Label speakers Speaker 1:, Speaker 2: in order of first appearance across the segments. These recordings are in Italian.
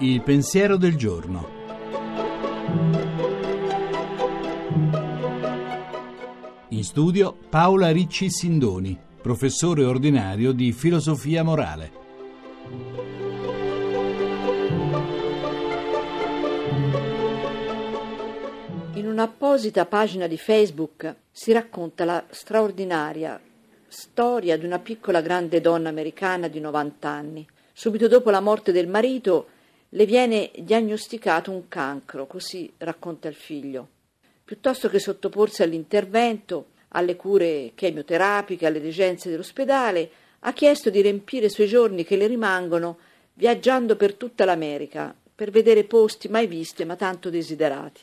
Speaker 1: Il pensiero del giorno. In studio Paola Ricci Sindoni, professore ordinario di filosofia morale.
Speaker 2: In un'apposita pagina di Facebook si racconta la straordinaria storia di una piccola grande donna americana di 90 anni. Subito dopo la morte del marito le viene diagnosticato un cancro, così racconta il figlio. Piuttosto che sottoporsi all'intervento, alle cure chemioterapiche, alle degenze dell'ospedale, ha chiesto di riempire i suoi giorni che le rimangono viaggiando per tutta l'America, per vedere posti mai visti ma tanto desiderati.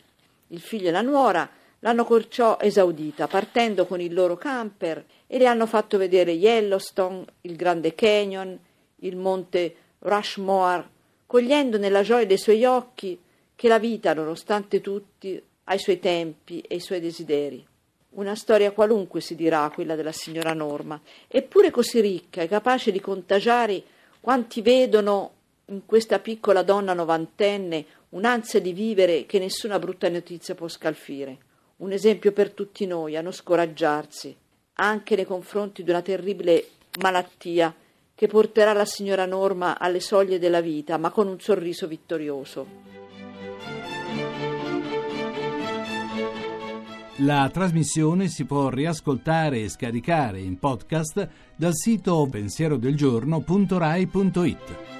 Speaker 2: Il figlio e la nuora l'hanno perciò esaudita, partendo con il loro camper e le hanno fatto vedere Yellowstone, il Grande Canyon, il monte Rushmore, cogliendo nella gioia dei suoi occhi che la vita, nonostante tutti, ha i suoi tempi e i suoi desideri. Una storia qualunque si dirà, quella della signora Norma, eppure così ricca e capace di contagiare quanti vedono in questa piccola donna novantenne un'ansia di vivere che nessuna brutta notizia può scalfire. Un esempio per tutti noi a non scoraggiarsi, anche nei confronti di una terribile malattia che porterà la signora Norma alle soglie della vita, ma con un sorriso vittorioso.
Speaker 1: La trasmissione si può riascoltare e scaricare in podcast dal sito pensierodelgiorno.rai.it.